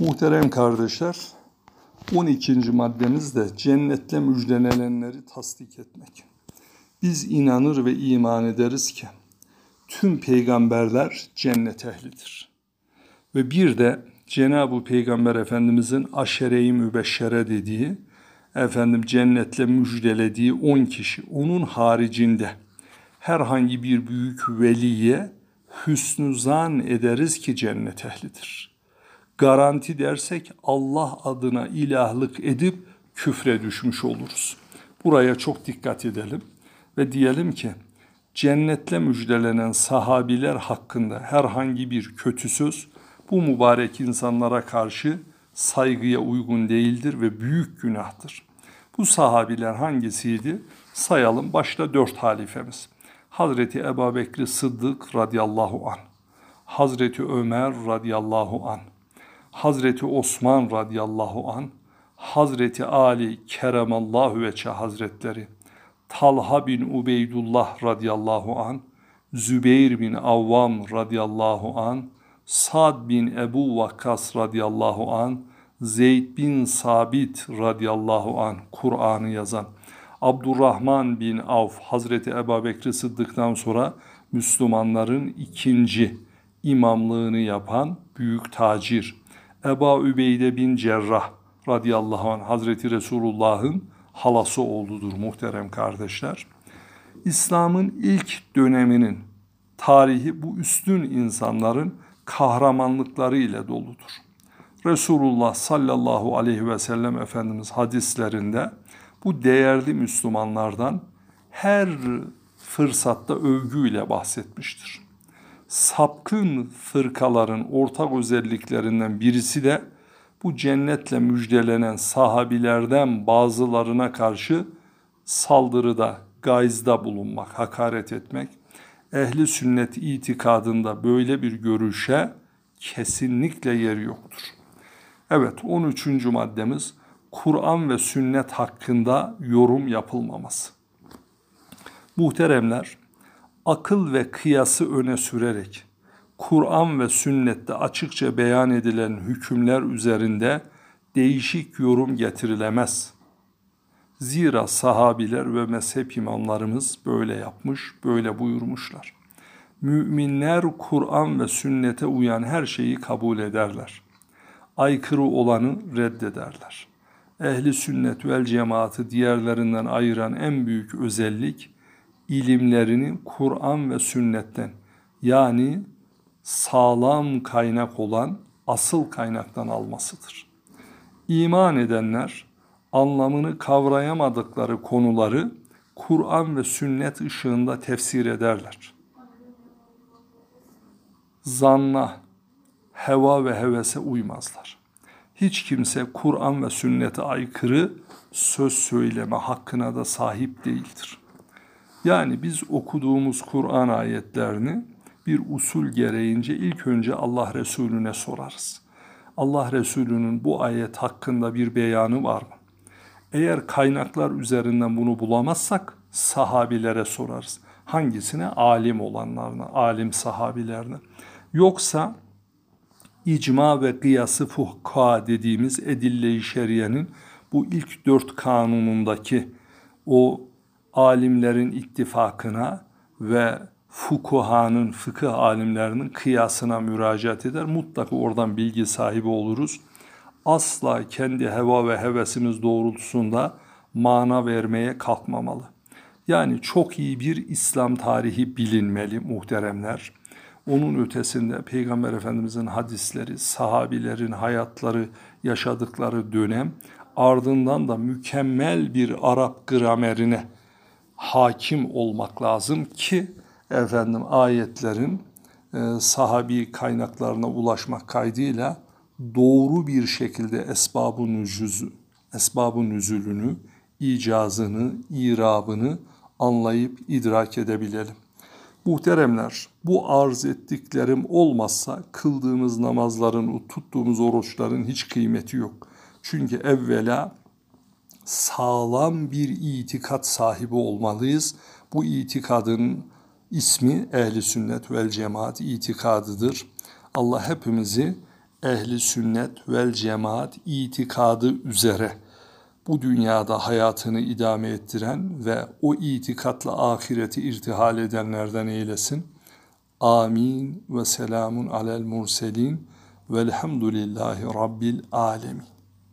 Muhterem kardeşler, 12. maddemiz de cennetle müjdelenenleri tasdik etmek. Biz inanır ve iman ederiz ki tüm peygamberler cennet ehlidir. Ve bir de Cenab-ı Peygamber Efendimizin aşere-i mübeşşere dediği, efendim cennetle müjdelediği 10 kişi, onun haricinde herhangi bir büyük veliye hüsnü zan ederiz ki cennet ehlidir. Garanti dersek Allah adına ilahlık edip küfre düşmüş oluruz. Buraya çok dikkat edelim ve diyelim ki cennetle müjdelenen sahabiler hakkında herhangi bir kötü söz bu mübarek insanlara karşı saygıya uygun değildir ve büyük günahtır. Bu sahabiler hangisiydi? Sayalım. Başta dört halifemiz. Hazreti Ebu Bekri Sıddık radıyallahu an, Hazreti Ömer radıyallahu an, Hazreti Osman radıyallahu an, Hazreti Ali keremallahu veçe hazretleri, Talha bin Ubeydullah radıyallahu an, Zübeyir bin Avvam radıyallahu an, Sad bin Ebu Vakkas radıyallahu an, Zeyd bin Sabit radıyallahu an Kur'an'ı yazan, Abdurrahman bin Avf Hazreti Ebu Bekri Sıddık'tan sonra Müslümanların ikinci imamlığını yapan büyük tacir Ebu Übeyde bin Cerrah radıyallahu anh Hazreti Resulullah'ın halası oğludur muhterem kardeşler. İslam'ın ilk döneminin tarihi bu üstün insanların kahramanlıkları ile doludur. Resulullah sallallahu aleyhi ve sellem Efendimiz hadislerinde bu değerli Müslümanlardan her fırsatta övgüyle bahsetmiştir. Sapkın fırkaların ortak özelliklerinden birisi de bu cennetle müjdelenen sahabilerden bazılarına karşı saldırıda, gayzda bulunmak, hakaret etmek. Ehli sünnet itikadında böyle bir görüşe kesinlikle yer yoktur. Evet 13. maddemiz Kur'an ve sünnet hakkında yorum yapılmaması. Muhteremler, akıl ve kıyası öne sürerek Kur'an ve sünnette açıkça beyan edilen hükümler üzerinde değişik yorum getirilemez. Zira sahabiler ve mezhep imamlarımız böyle yapmış, böyle buyurmuşlar. Müminler Kur'an ve sünnete uyan her şeyi kabul ederler. Aykırı olanı reddederler ehli sünnet vel cemaati diğerlerinden ayıran en büyük özellik ilimlerini Kur'an ve sünnetten yani sağlam kaynak olan asıl kaynaktan almasıdır. İman edenler anlamını kavrayamadıkları konuları Kur'an ve sünnet ışığında tefsir ederler. Zanna, heva ve hevese uymazlar hiç kimse Kur'an ve sünnete aykırı söz söyleme hakkına da sahip değildir. Yani biz okuduğumuz Kur'an ayetlerini bir usul gereğince ilk önce Allah Resulüne sorarız. Allah Resulü'nün bu ayet hakkında bir beyanı var mı? Eğer kaynaklar üzerinden bunu bulamazsak sahabilere sorarız. Hangisine? Alim olanlarına, alim sahabilerine. Yoksa icma ve kıyası fuhka dediğimiz edille-i şeriyenin bu ilk dört kanunundaki o alimlerin ittifakına ve fukuhanın, fıkıh alimlerinin kıyasına müracaat eder. Mutlaka oradan bilgi sahibi oluruz. Asla kendi heva ve hevesimiz doğrultusunda mana vermeye kalkmamalı. Yani çok iyi bir İslam tarihi bilinmeli muhteremler. Onun ötesinde Peygamber Efendimizin hadisleri, sahabilerin hayatları, yaşadıkları dönem ardından da mükemmel bir Arap gramerine hakim olmak lazım ki efendim ayetlerin e, sahabi kaynaklarına ulaşmak kaydıyla doğru bir şekilde esbabun nüzülü, esbabun nüzülünü, icazını, irabını anlayıp idrak edebilelim. Muhteremler, bu arz ettiklerim olmazsa kıldığımız namazların, tuttuğumuz oruçların hiç kıymeti yok. Çünkü evvela sağlam bir itikat sahibi olmalıyız. Bu itikadın ismi ehli sünnet vel cemaat itikadıdır. Allah hepimizi ehli sünnet vel cemaat itikadı üzere bu dünyada hayatını idame ettiren ve o itikatla ahireti irtihal edenlerden eylesin. Amin ve selamun alel murselin velhamdülillahi rabbil alemin.